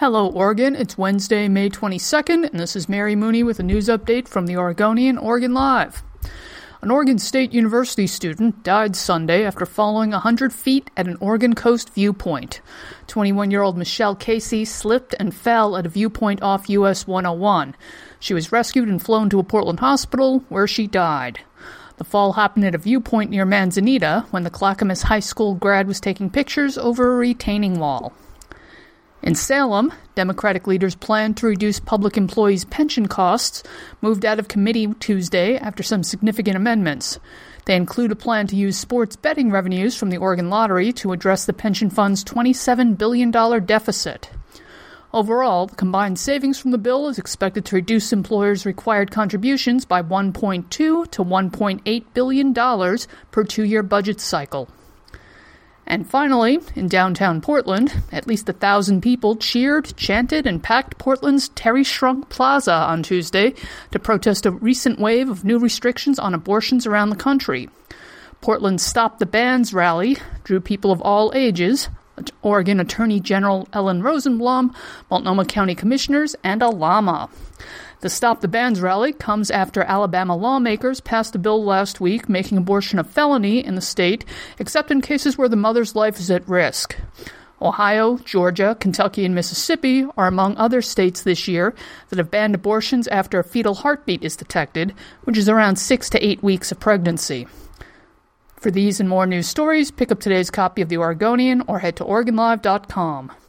Hello, Oregon. It's Wednesday, May 22nd, and this is Mary Mooney with a news update from the Oregonian Oregon Live. An Oregon State University student died Sunday after falling 100 feet at an Oregon Coast viewpoint. 21 year old Michelle Casey slipped and fell at a viewpoint off US 101. She was rescued and flown to a Portland hospital where she died. The fall happened at a viewpoint near Manzanita when the Clackamas High School grad was taking pictures over a retaining wall. In Salem, Democratic leaders plan to reduce public employees' pension costs, moved out of committee Tuesday after some significant amendments. They include a plan to use sports betting revenues from the Oregon Lottery to address the pension fund's $27 billion deficit. Overall, the combined savings from the bill is expected to reduce employers' required contributions by 1.2 to 1.8 billion dollars per two-year budget cycle. And finally, in downtown Portland, at least a thousand people cheered, chanted, and packed Portland's Terry Schrunk Plaza on Tuesday to protest a recent wave of new restrictions on abortions around the country. Portland's Stop the Bans rally drew people of all ages, Oregon Attorney General Ellen Rosenblum, Multnomah County Commissioners, and a llama. The Stop the Bans rally comes after Alabama lawmakers passed a bill last week making abortion a felony in the state, except in cases where the mother's life is at risk. Ohio, Georgia, Kentucky, and Mississippi are among other states this year that have banned abortions after a fetal heartbeat is detected, which is around six to eight weeks of pregnancy. For these and more news stories, pick up today's copy of The Oregonian or head to OregonLive.com.